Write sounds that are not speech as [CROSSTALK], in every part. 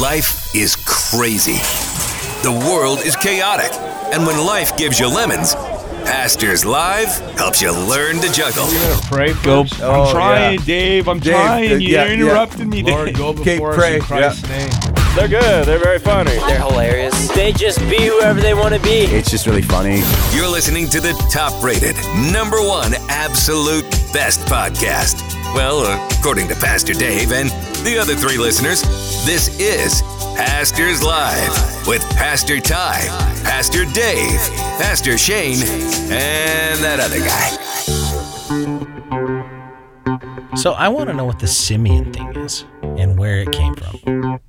Life is crazy. The world is chaotic. And when life gives you lemons, Pastors Live helps you learn to juggle. Pray go. Oh, I'm trying, yeah. Dave. I'm Dave, trying. uh, You yeah, yeah. interrupted me, Lord, Dave. go Okay, before pray, us in Christ's name. They're good. They're very funny. They're hilarious. They just be whoever they want to be. It's just really funny. You're listening to the top rated, number one absolute best podcast. Well, according to Pastor Dave and the other three listeners, this is Pastors Live with Pastor Ty, Pastor Dave, Pastor Shane, and that other guy. So I want to know what the Simeon thing is and where it came from.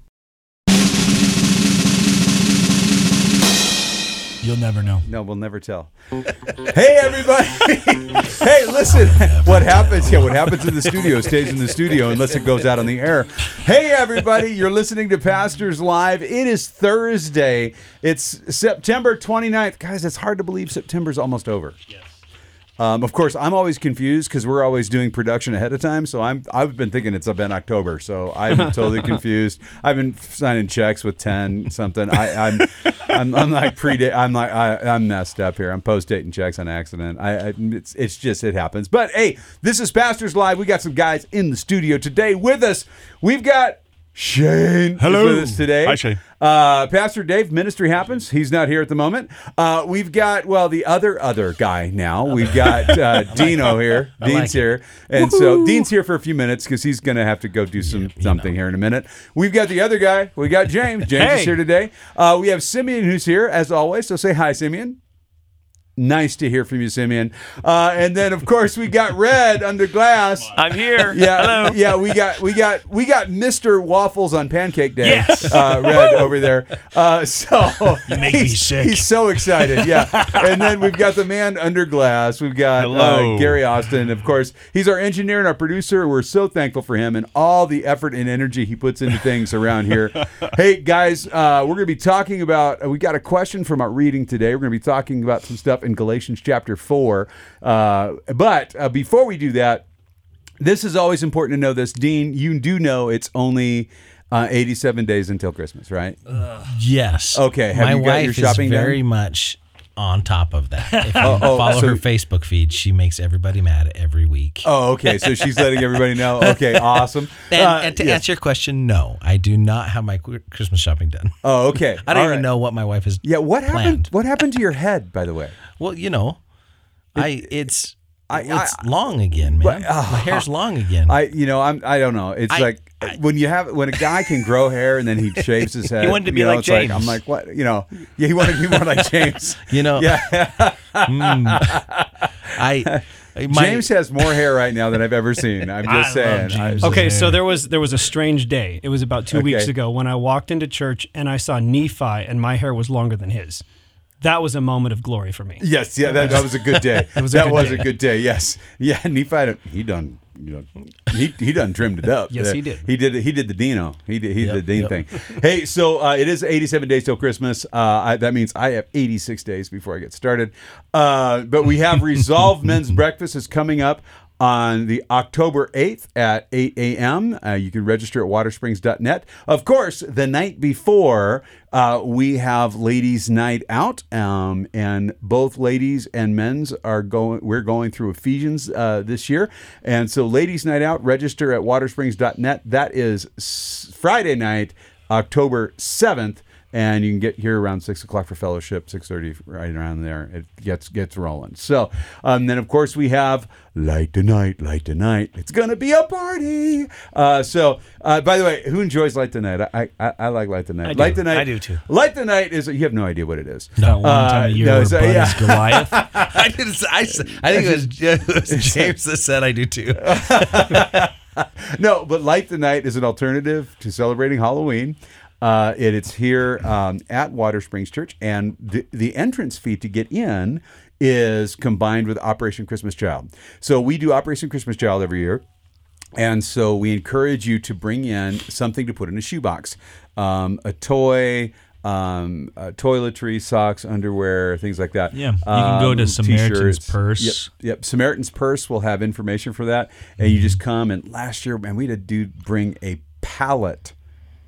You'll never know. No, we'll never tell. [LAUGHS] hey, everybody. [LAUGHS] hey, listen. What happens? Yeah, what happens in the studio stays in the studio unless it goes out on the air. Hey, everybody. You're listening to Pastors Live. It is Thursday. It's September 29th. Guys, it's hard to believe September's almost over. Um, of course, I'm always confused because we're always doing production ahead of time. So I'm I've been thinking it's been October. So I'm [LAUGHS] totally confused. I've been signing checks with ten something. I, I'm I'm I'm like pre I'm like I, I'm messed up here. I'm post dating checks on accident. I, I it's it's just it happens. But hey, this is Pastors Live. We got some guys in the studio today with us. We've got Shane is Hello. with us today. Hi, Shane. Uh, Pastor Dave, ministry happens. He's not here at the moment. Uh, we've got well the other other guy now. We've got uh, [LAUGHS] Dino here. Dean's like here, and so Dean's here for a few minutes because he's going to have to go do some something here in a minute. We've got the other guy. We got James. James is here today. Uh, we have Simeon who's here as always. So say hi, Simeon. Nice to hear from you, Simeon. Uh, and then of course we got Red under glass. I'm here. Yeah, yeah, we got we got we got Mr. Waffles on Pancake Day. Yes. uh, Red over there. Uh, so you make me sick. He's so excited. Yeah, and then we've got the man under glass. We've got uh, Gary Austin. Of course, he's our engineer and our producer. We're so thankful for him and all the effort and energy he puts into things around here. [LAUGHS] hey guys, uh, we're gonna be talking about. we got a question from our reading today. We're gonna be talking about some stuff in Galatians chapter four. Uh, but uh, before we do that. This is always important to know this. Dean, you do know it's only uh, 87 days until Christmas, right? Yes. Okay, have My you got wife your shopping is done? very much on top of that. [LAUGHS] If you oh, follow so- her Facebook feed, she makes everybody mad every week. Oh, okay. So she's letting everybody know. [LAUGHS] Okay, awesome. and, Uh, and to yes. answer your question, no, I do not have my qu- Christmas shopping done. Oh, okay. [LAUGHS] I don't All even right. know what my wife has. Yeah, what happened? planned. What happened to your head, by the way? Well, you know, I it's I- it's I- long again, man. But, uh, my hair's long again. I, you know, I'm. I don't know. It's I- like when you have when a guy can grow hair and then he shaves his [LAUGHS] head. he wanted to be you know, like it's Like, James. I'm like, what? You know, yeah, he wanted to be more like James. [LAUGHS] you know, Yeah, [LAUGHS] I my, James has more hair right now than I've ever seen. I'm just love saying. James. I- Okay, so there was there was a strange day. It was about two weeks ago when I walked into church and I saw Nephi and my hair was longer than his. That was a moment of glory for me. Yes, yeah, that, that was a good day. [LAUGHS] was a that good was day. a good day. Yes, yeah. Nephi, he done, you know, he he done trimmed it up. Yes, Uh, he did. He did. He did the Dino. He did. He Yep, did the Dean yep. thing. Hey, so uh, it is 87 days till Christmas. Uh, I, that means I have 86 days before I get started. Uh, but we have [LAUGHS] Resolve Men's Breakfast is coming up. On the October 8th at 8 a.m., uh, you can register at watersprings.net. Of course, the night before, uh, we have ladies' night out, um, and both ladies and men's are going. We're going through Ephesians uh, this year, and so ladies' night out. Register at watersprings.net. That is Friday night, October seventh, and you can get here around six o'clock for fellowship. Six thirty, right around there. It gets gets rolling. So, um, then of course we have Light the Night, light tonight. It's gonna be a party. Uh, so, uh, by the way, who enjoys Light the Night? I I, I like Light the Night. I do. Light tonight. I do too. Light the night is you have no idea what it is. That one Uh, time a year no, where so, yeah. [LAUGHS] Goliath. [LAUGHS] I didn't. I, s- I think it was, it was [LAUGHS] James that said I do too. No, but Light the Night is an alternative to celebrating Halloween. Uh, it, it's here um, at Water Springs Church, and the, the entrance fee to get in is combined with Operation Christmas Child. So we do Operation Christmas Child every year. And so we encourage you to bring in something to put in a shoebox um, a toy, um, uh, toiletry, socks, underwear, things like that. Yeah, you can go to Um, Samaritan's t-shirts. Purse. Yep, yep. Samaritan's Purse will have information for that. And you just come. And last year, man, we had a dude bring a pallet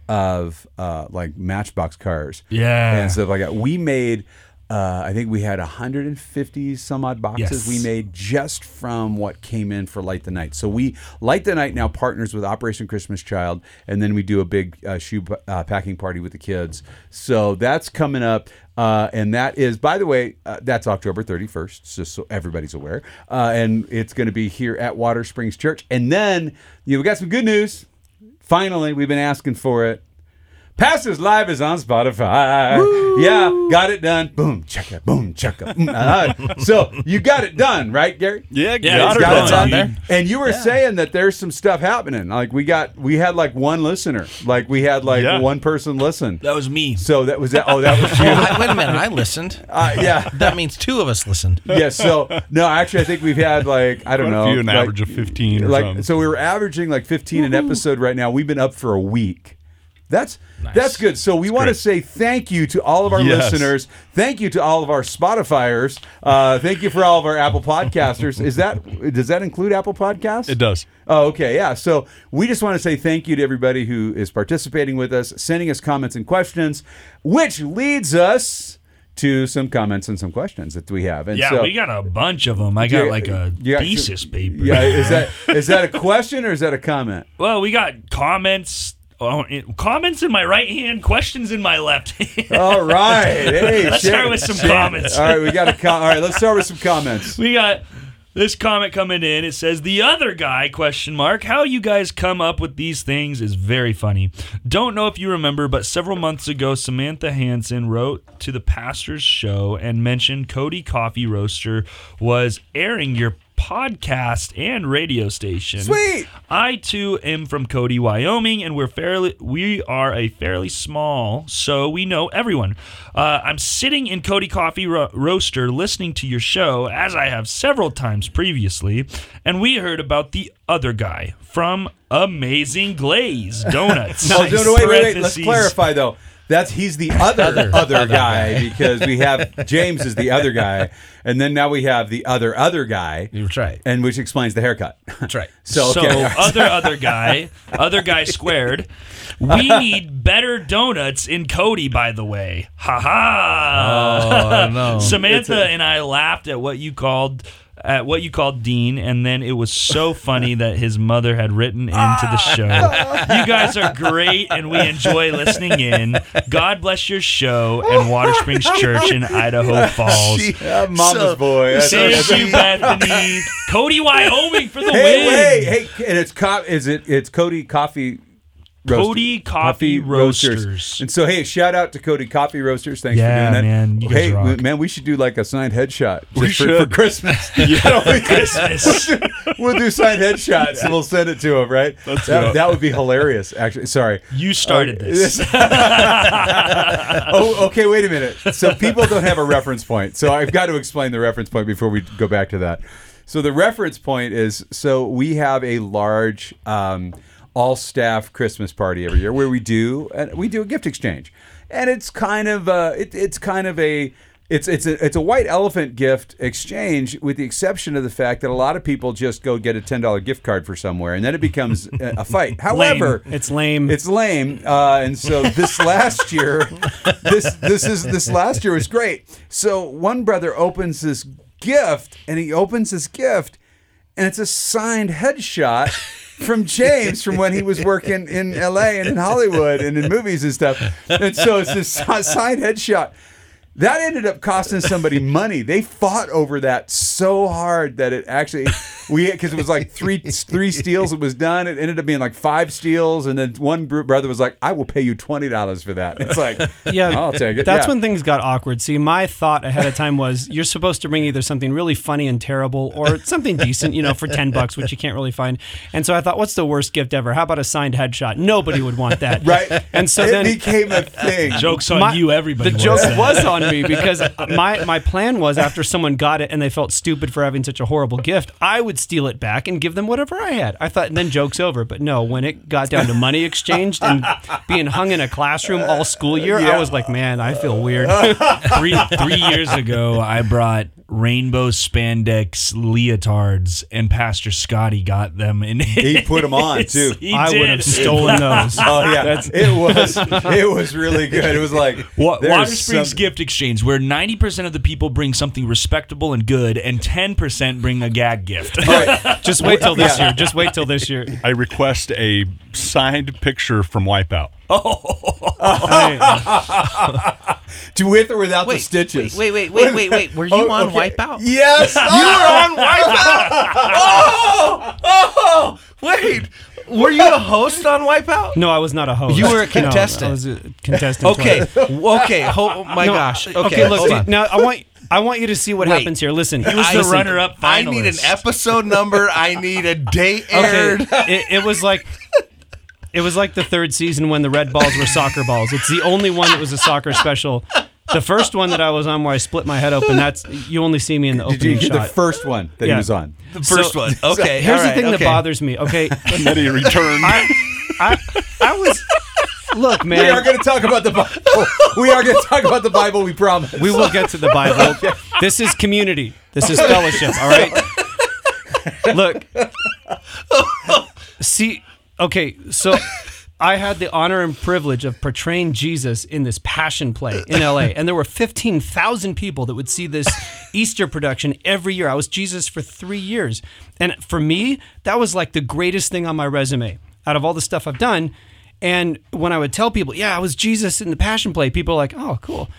of uh, like Matchbox cars. Yeah. and stuff like that. We made. Uh, I think we had 150 some odd boxes Yes. we made just from what came in for Light the Night. So we Light the Night now partners with Operation Christmas Child, and then we do a big uh, shoe uh, packing party with the kids. So that's coming up, uh, and that is, by the way, uh, that's October 31st, just so everybody's aware. Uh, and it's going to be here at Water Springs Church. And then you know, we got some good news. Finally, we've been asking for it. Pastors Live is on Spotify. Yeah, got it done. Boom, check it. Boom, check it. Mm, uh, so you got it done, right, Gary? Yeah, Yeah, got it's her got it done. done. And you were saying that there's some stuff happening. Like we got, we had like one listener. Like we had like Yeah. one person listen. That was me. So that was that. Oh, that was [LAUGHS] you. I- wait a minute. I listened. Uh, yeah. [LAUGHS] That means two of us listened. Yeah. So no, actually, I think we've had like I don't Quite a know, few, an like- average of 15 or like something. so we were averaging like 15 an episode right now. We've been up for a week. That's that's good. So we want to say thank you to all of our Yes. listeners. Thank you to all of our Spotifyers. Uh, thank you for all of our Apple podcasters. Is that does that include Apple Podcasts? It does. Oh, okay, yeah. So we just want to say thank you to everybody who is participating with us, sending us comments and questions, which leads us to some comments and some questions that we have. And Yeah, so, we got a bunch of them. I got like a got- thesis paper. Yeah, is that [LAUGHS] is that a question or is that a comment? Well, we got comments. Oh, it- comments in my right hand, questions in my left hand. All right. [LAUGHS] Hey, Let's shit. start with some comments. All right, we got a com- All right, let's start with some comments. We got this comment coming in. It says the other guy question mark. How you guys come up with these things is very funny. Don't know if you remember, but several months ago, Samantha Hansen wrote to the pastor's show and mentioned Cody Coffee Roaster was airing your podcast and radio station. Sweet. I too am from Cody, Wyoming, and we're fairly we are a fairly small, so we know everyone. Uh, I'm sitting in Cody Coffee Ro- Roaster listening to your show, as I have several times previously, and we heard about the other guy from Amazing Glaze Donuts. [LAUGHS] Oh, no, no, wait, wait, wait. Let's clarify though. That's he's the other other, guy because we have James is the other guy, and then now we have the other other guy, That's right. and which explains the haircut. That's right. [LAUGHS] So, So okay. other other guy, other guy squared. We need better donuts in Cody, by the way. Ha ha. Oh, no. [LAUGHS] Samantha and I laughed at what you called at what you called Dean, and then it was so funny that his mother had written into the show. You guys are great, and we enjoy listening in. God bless your show and Water Springs Church in Idaho [LAUGHS] Falls. Yeah, mama's So- boy. Thank you, Bethany. Cody, Wyoming for the Hey, win. wait, hey, and it's co- is it it's Cody Coffee Cody Coffee Roasters. And so hey, shout out to Cody Coffee Roasters. Thanks Yeah, for doing that. man, you guys hey, rock. man, we should do like a signed headshot just We for, should. [LAUGHS] [LAUGHS] for Christmas. yeah, Christmas. we'll do signed headshots and we'll send it to him, right? that, do it. that would be hilarious. Actually, sorry. You started this. [LAUGHS] oh, okay. Wait a minute. So people don't have a reference point. So I've got to explain the reference point before we go back to that. So the reference point is so we have a large um, all staff Christmas party every year where we do and we do a gift exchange, and it's kind of uh, it, it's kind of a it's it's a it's a white elephant gift exchange with the exception of the fact that a lot of people just go get a ten dollar gift card for somewhere and then it becomes a, a fight. [LAUGHS] However, It's lame. it's lame, uh, and so this [LAUGHS] last year, this this is this last year was great. So one brother opens this gift, and he opens this gift, and it's a signed headshot from James from when he was working in L.A. and in Hollywood and in movies and stuff. And so it's this si- signed headshot. That ended up costing somebody [LAUGHS] money. They fought over that so hard that it actually we because it was like three three steals. It was done. It ended up being like five steals, and then one brother was like, "I will pay you twenty dollars for that." It's like, [LAUGHS] yeah, I'll take it. That's Yeah. when things got awkward. See, my thought ahead of time was you're supposed to bring either something really funny and terrible or something decent, you know, for 10 bucks, which you can't really find. And so I thought, what's the worst gift ever? How about a signed headshot? Nobody would want that. [LAUGHS] right. And so it then became a thing. Joke's on My- you, everybody. The joke was on me [LAUGHS] because my my plan was after someone got it and they felt stupid for having such a horrible gift, I would steal it back and give them whatever I had. I thought, and then joke's over. But no, when it got down to money exchanged and being hung in a classroom all school year, I was like, man, I feel weird. [LAUGHS] three three years ago, I brought rainbow spandex leotards, and Pastor Scotty got them. And He put them on, [LAUGHS] too. He I would have stolen [LAUGHS] those. Oh yeah, it was it was really good. It was like [LAUGHS] Wa- there's Water Springs some- Gift Exchange, where 90% of the people bring something respectable and good, and 10% bring a gag gift. Just wait till this Yeah. year. Just wait till this year. I request a signed picture from Wipeout. [LAUGHS] Oh, [LAUGHS] to with or without the Wait, stitches. Wait, wait, wait, wait, wait. Were you [LAUGHS] Oh, on okay. Wipeout? Yes, You were on Wipeout. oh, oh, wait. Were you a host on Wipeout? No, I was not a host. You were a No, contestant. I was a contestant. Okay, okay. Oh my No, gosh. Okay, Okay, look. hold on. Now I want I want you to see what Wait. happens here. Listen, he was the runner-up I need an episode number. I need a date Okay, aired. it, it was like it was like the third season when the red balls were soccer balls. It's the only one that was a soccer special. The first one that I was on where I split my head open. That's you only see me in the Did you opening get the first one that he was on? The first So- one. Okay. Here's all the right, thing that okay. bothers me. Okay, [LAUGHS] And then he returned. I, I, I was. Look, man. We are going to talk about the Bible. [LAUGHS] we are going to talk about the Bible. We promise. We will get to the Bible. [LAUGHS] This is community. This is fellowship. All right. Look. See, okay, so I had the honor and privilege of portraying Jesus in this passion play in LA, and there were 15,000 people that would see this Easter production every year. I was Jesus for three years. And for me, that was like the greatest thing on my resume out of all the stuff I've done. And when I would tell people, yeah, I was Jesus in the passion play, people are like, oh, cool.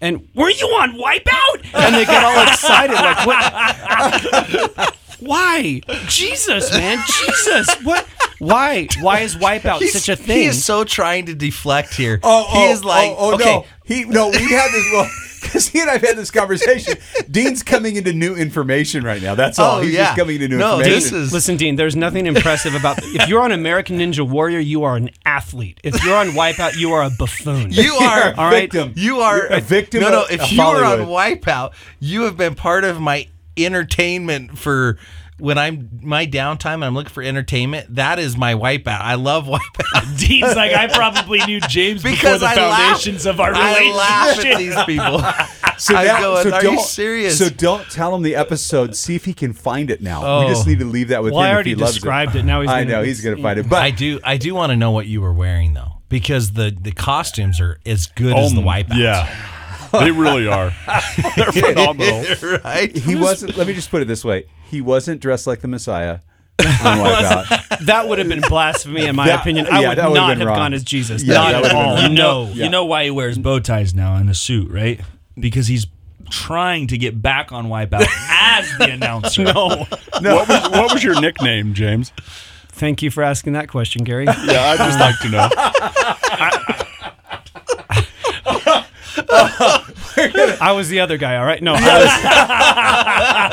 And were you on Wipeout? And they get all excited, like, what? Why? Jesus, man, Jesus. What? Why? Why is Wipeout He's- such a thing? He is so trying to deflect here. Oh, he oh, is like, oh, oh, okay, no, he no. We had this well [LAUGHS] because he and I've had this conversation. Dean's coming into new information right now. That's all. Oh, He's yeah. just coming into new No, information. this is- Listen, Dean, there's nothing impressive about if you're on American Ninja Warrior, you are an athlete. If you're on Wipeout, you are a buffoon. You [LAUGHS] are a All right. victim. You are You're a victim. No, no. of- If of you are on Hollywood. Wipeout, you have been part of my entertainment for when I'm my downtime and I'm looking for entertainment. That is my Wipeout. I love [LAUGHS] Wipeout Dean's like, I probably knew James before because the I foundations laugh, of our I laugh at relationship. these people. [LAUGHS] So I'm that- going, so are you don't- serious? So don't tell him the episode. See if he can find it now. We just Oh. need to leave that with Well, I already if he described it. Now he's I gonna- know he's going to find it. But I do. I do want to know what you were wearing though, because the the costumes are as good as the Wipeout. Yeah. [LAUGHS] They really are. [LAUGHS] They're phenomenal. right. he wasn't. Let me just put it this way: he wasn't dressed like the Messiah. [LAUGHS] on Wipeout. that would have been blasphemy, in my That- opinion. I yeah, would that would've not been have wrong. gone as Jesus. Yeah, not that at would've been all. wrong. You know, No. you know why he wears bow ties now and a suit, right? Because he's trying to get back on Wipeout as the announcer. No. What, was, what was your nickname, James? Thank you for asking that question, Gary. Yeah, I'd just like to know. I was the other guy. All right. No, I was. [LAUGHS]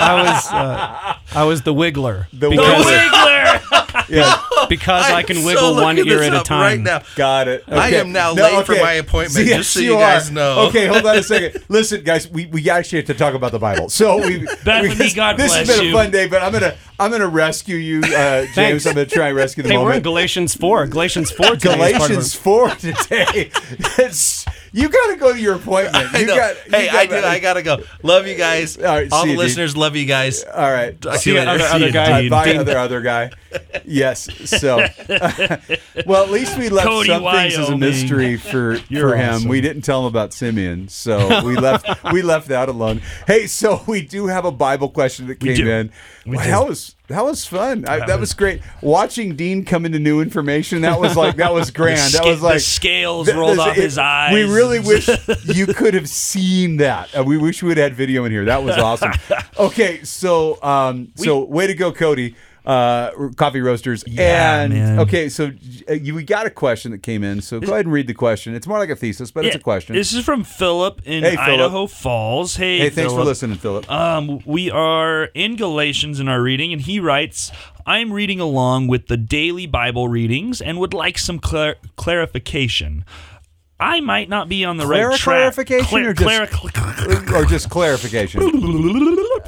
I was. Uh, I was the wiggler. The because, Wiggler! [LAUGHS] yeah, because I can I'm wiggle so one ear at a time. Right now. got it. I am now late for my appointment, just so you guys are. know. Okay, hold on a second. [LAUGHS] Listen, guys, we, we actually have to talk about the Bible. So we, Bethany, we God this has been you. a fun day, but I'm gonna I'm gonna rescue you, uh, James. I'm gonna try and rescue the Hey, we're in. Galatians four. Galatians four. today is part of Galatians four today. It's, you got to go to your appointment. [LAUGHS] I You got. hey, you I got- do. I gotta go. Love you guys. All right, All the you, Dean. listeners love you guys. All right. Talk See you you, later. other, See other guy. Bye, other other guy. [LAUGHS] Yes. So, [LAUGHS] well, at least we left Cody, some things as a mystery for You're for him. awesome. We didn't tell him about Simeon, so we left we left that alone. Hey, so we do have a Bible question that came in. We Well, that was that was fun. I, that, was, was- great. Watching Dean come into new information. That was like that was [LAUGHS] grand. That was like the scales th- rolled this- off his eyes. We really [LAUGHS] wish you could have seen that. Uh, we wish we would have had video in here. That was awesome. [LAUGHS] Okay, so um, so way to go, Cody. Uh, coffee roasters. Yeah, and man. okay, so uh, you we got a question that came in. So go ahead and read the question. It's more like a thesis, but it's a question. This is from Philip in Hey. Idaho Falls. Hey, hey, thanks for Philip. listening, Philip. Um, we are in Galatians in our reading, and he writes, I'm reading along with the daily Bible readings and would like some clar- clarification. I might not be on the Clara- right track. clarification Cla- or just- clara- [LAUGHS] or just clarification.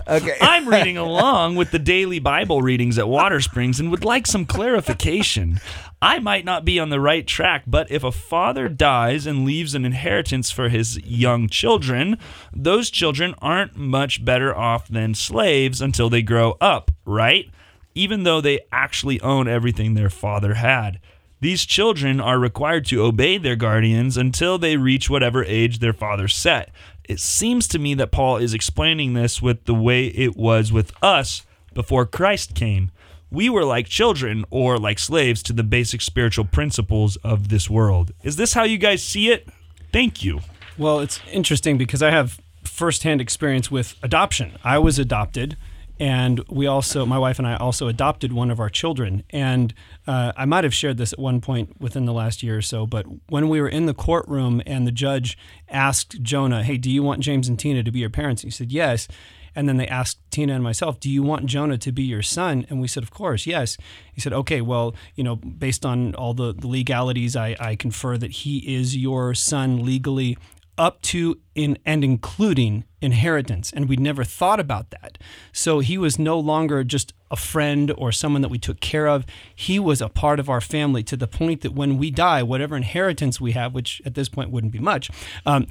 Okay. [LAUGHS] I'm reading along with the daily Bible readings at Water Springs and would like some clarification. I might not be on the right track, but if a father dies and leaves an inheritance for his young children, those children aren't much better off than slaves until they grow up, right? Even though they actually own everything their father had. These children are required to obey their guardians until they reach whatever age their father set. It seems to me that Paul is explaining this with the way it was with us before Christ came. We were like children or like slaves to the basic spiritual principles of this world. Is this how you guys see it? Thank you. Well, it's interesting because I have firsthand experience with adoption. I was adopted, and we also, my wife and I also adopted one of our children. And uh, I might have shared this at one point within the last year or so, but when we were in the courtroom and the judge asked Jonah, Hey, do you want James and Tina to be your parents? And he said, Yes. And then they asked Tina and myself, Do you want Jonah to be your son? And we said, Of course, yes. He said, Okay, well, you know, based on all the, the legalities, I, I confer that he is your son legally up to in and including inheritance and we'd never thought about that. So he was no longer just a friend or someone that we took care of. He was a part of our family to the point that when we die whatever inheritance we have which at this point wouldn't be much um,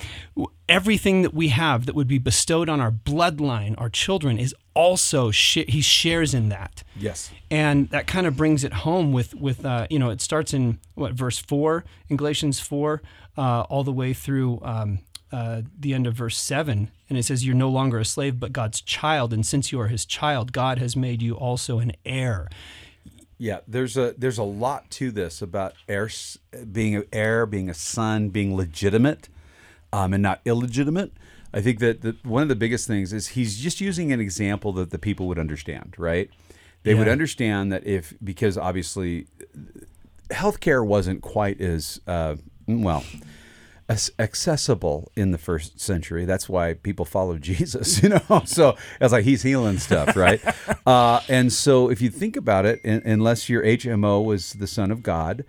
everything that we have that would be bestowed on our bloodline our children is also sh- he shares in that Yes. and that kind of brings it home with with uh, you know it starts in what verse four in Galatians four uh, all the way through um, uh, the end of verse seven, and it says you're no longer a slave but God's child, and since you are His child, God has made you also an heir. Yeah, there's a there's a lot to this about heir, being an heir, being a son, being legitimate, um, and not illegitimate. I think that the, one of the biggest things is he's just using an example that the people would understand, right? They would understand that if because obviously healthcare wasn't quite as uh, well as accessible in the first century. That's why people followed [LAUGHS] Jesus, you know. So it's like he's healing stuff, right? [LAUGHS] uh, and so if you think about it, un- unless your HMO was the Son of God,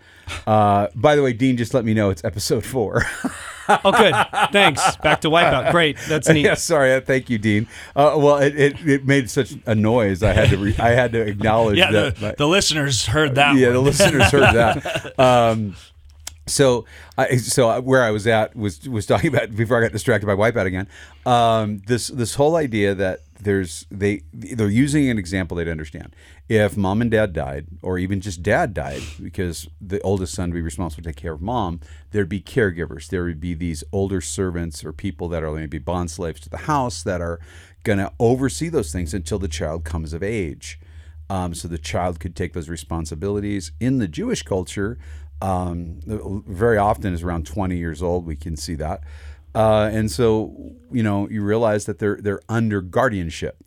uh, by the way, Dean just let me know it's episode four. [LAUGHS] Oh, good, thanks. Back to Wipeout. Great, that's neat. [LAUGHS] yeah, sorry, uh, thank you, Dean. Uh, well, it, it, it made such a noise. I had to re- I had to acknowledge Yeah, that. the, my- the listeners heard that yeah, one. the listeners heard [LAUGHS] that. Um, so, I, so where I was at was was talking about before I got distracted by Wipeout again. Um, this this whole idea that there's they they're using an example they'd understand. If mom and dad died, or even just dad died, because the oldest son would be responsible to take care of mom, there'd be caregivers. There would be these older servants or people that are maybe bond slaves to the house that are going to oversee those things until the child comes of age um, so the child could take those responsibilities. In the Jewish culture, um, very often is around 20 years old. We can see that, uh, and so you know you realize that they're they're under guardianship.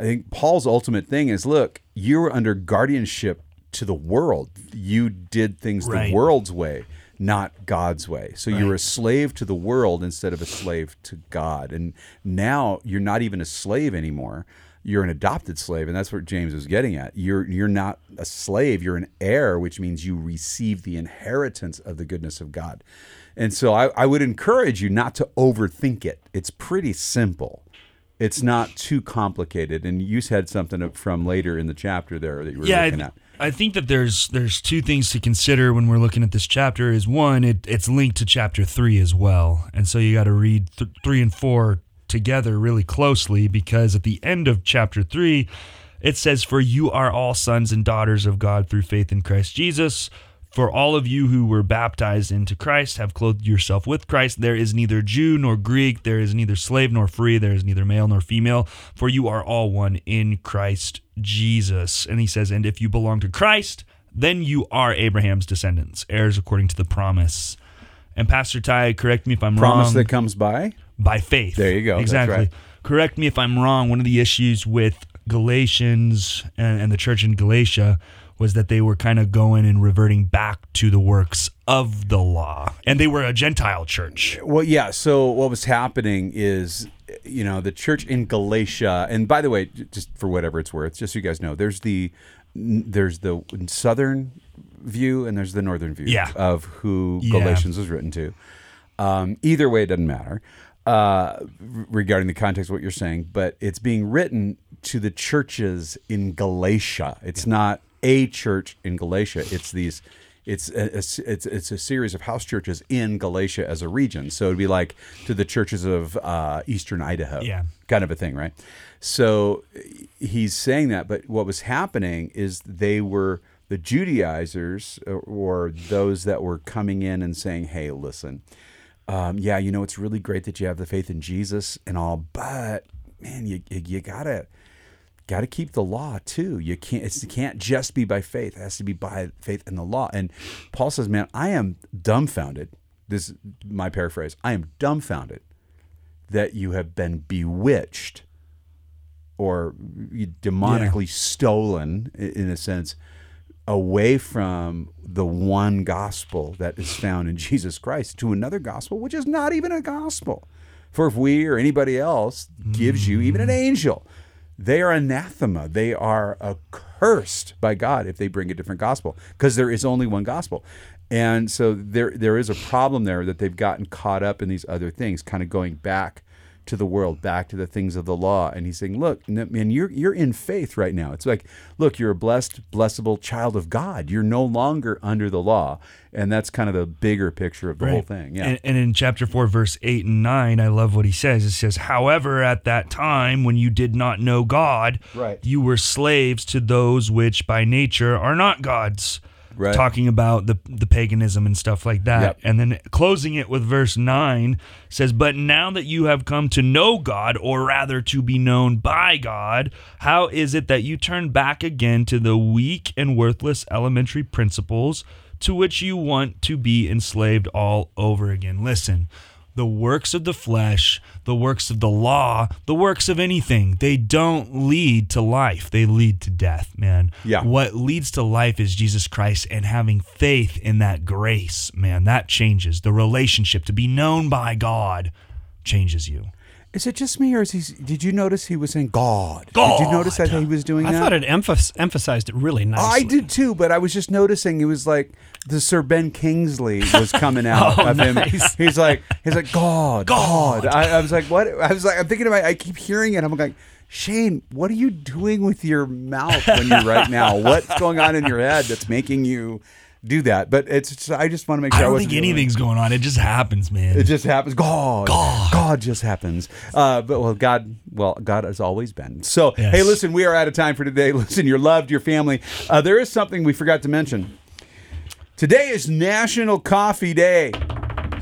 I think Paul's ultimate thing is: look, you were under guardianship to the world. You did things Right. the world's way, not God's way. So you're a slave to the world instead of a slave to God. And now you're not even a slave anymore. You're an adopted slave, and that's what James was getting at. You're you're not a slave. You're an heir, which means you receive the inheritance of the goodness of God. And so I, I would encourage you not to overthink it. It's pretty simple. It's not too complicated. And you said something from later in the chapter there that you were yeah, looking I, at. I think that there's there's two things to consider when we're looking at this chapter. Is one, it, it's linked to chapter three as well, and so you got to read th- three and four together really closely because at the end of chapter three, it says, "For you are all sons and daughters of God through faith in Christ Jesus." For all of you who were baptized into Christ have clothed yourself with Christ. There is neither Jew nor Greek, there is neither slave nor free, there is neither male nor female, for you are all one in Christ Jesus. And he says, And if you belong to Christ, then you are Abraham's descendants, heirs according to the promise. And Pastor Ty, correct me if I'm Promise wrong. Promise that comes by. by faith. There you go. Exactly. right. Correct me if I'm wrong. One of the issues with Galatians and, and the church in Galatia was that they were kind of going and reverting back to the works of the law, and they were a Gentile church. Well, yeah. So what was happening is, you know, the church in Galatia, and by the way, just for whatever it's worth, just so you guys know, there's the there's the southern view and there's the northern view Yeah. of who Yeah. Galatians was written to. Um, either way, it doesn't matter uh, regarding the context of what you're saying, but it's being written to the churches in Galatia. It's not a church in Galatia. It's these. it's a, it's it's it's a series of house churches in Galatia as a region. So it'd be like to the churches of uh, Eastern Idaho, Yeah. kind of a thing, right? So he's saying that, but what was happening is they were the Judaizers or, or those that were coming in and saying, "Hey, listen, um, yeah, you know, it's really great that you have the faith in Jesus and all, but man, you you, you gotta got to keep the law too. You can't it's, it can't just be by faith. It has to be by faith and the law. And Paul says, "Man, I am dumbfounded." This is my paraphrase. I am dumbfounded that you have been bewitched or demonically stolen in a sense away from the one gospel that is found in Jesus Christ to another gospel which is not even a gospel. For if we or anybody else gives you even an mm. angel, they are anathema. They are accursed by God if they bring a different gospel because there is only one gospel. And so there there is a problem there that they've gotten caught up in these other things, kind of going back to the world, back to the things of the law. And he's saying, look, man, you're you're in faith right now. It's like, look, you're a blessed, blessable child of God. You're no longer under the law. And that's kind of the bigger picture of the whole thing. Yeah. And, and in chapter 4, verse 8 and 9, I love what he says. It says, However, at that time when you did not know God, Right. you were slaves to those which by nature are not gods. Right. Talking about the, the paganism and stuff like that. Yep. And then closing it with verse 9 says, But now that you have come to know God, or rather to be known by God, how is it that you turn back again to the weak and worthless elementary principles to which you want to be enslaved all over again? Listen, the works of the flesh, the works of the law, the works of anything, they don't lead to life. They lead to death, man. Yeah. What leads to life is Jesus Christ and having faith in that grace, man. That changes the relationship to be known by God changes you. Is it just me, or is he? Did you notice he was saying God? Did you notice that he was doing I that? thought it emphas- emphasized it really nicely. I did too, but I was just noticing it was like the Sir Ben Kingsley was coming [LAUGHS] out Oh, of him. nice. He's like, he's like God, God. I, I was like, what? I was like, I'm thinking about. I keep hearing it. I'm like, Shane, what are you doing with your mouth when you right now? What's going on in your head that's making you do that? But it's. Just, I just want to make sure I, don't wasn't think anything's going on. It just happens, man. It just happens. God, God, just happens. Uh, but well, God, well, God has always been. So, Yes. hey, listen, we are out of time for today. [LAUGHS] Listen, you're loved, your family. Uh, there is something we forgot to mention. Today is National Coffee Day.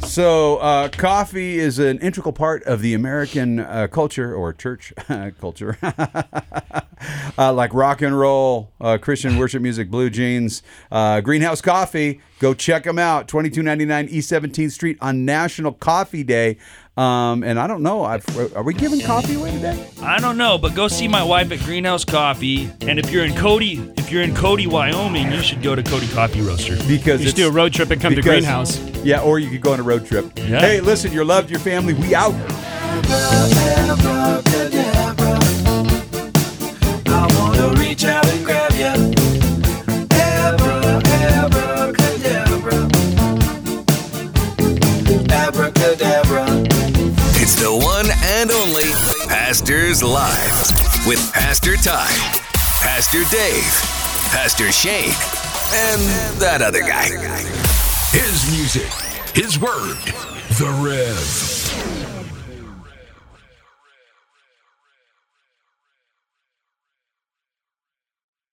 So, uh, coffee is an integral part of the American uh, culture or church [LAUGHS] culture, [LAUGHS] uh, like rock and roll, uh, Christian worship music, blue jeans, uh, Greenhouse Coffee. Go check them out. Twenty two ninety nine East Seventeenth Street on National Coffee Day. Um, and I don't know. I've, are we giving coffee away today? I don't know, but go see my wife at Greenhouse Coffee. And if you're in Cody, if you're in Cody, Wyoming, you should go to Cody Coffee Roaster. Because You should it's- do a road trip and come to Greenhouse. Yeah, or you could go on a road trip. Yeah. Hey, listen, you're loved, your family. We out. It's the one and only Pastors Live with Pastor Ty, Pastor Dave, Pastor Shane, and that other guy. His music, his word, the Rev.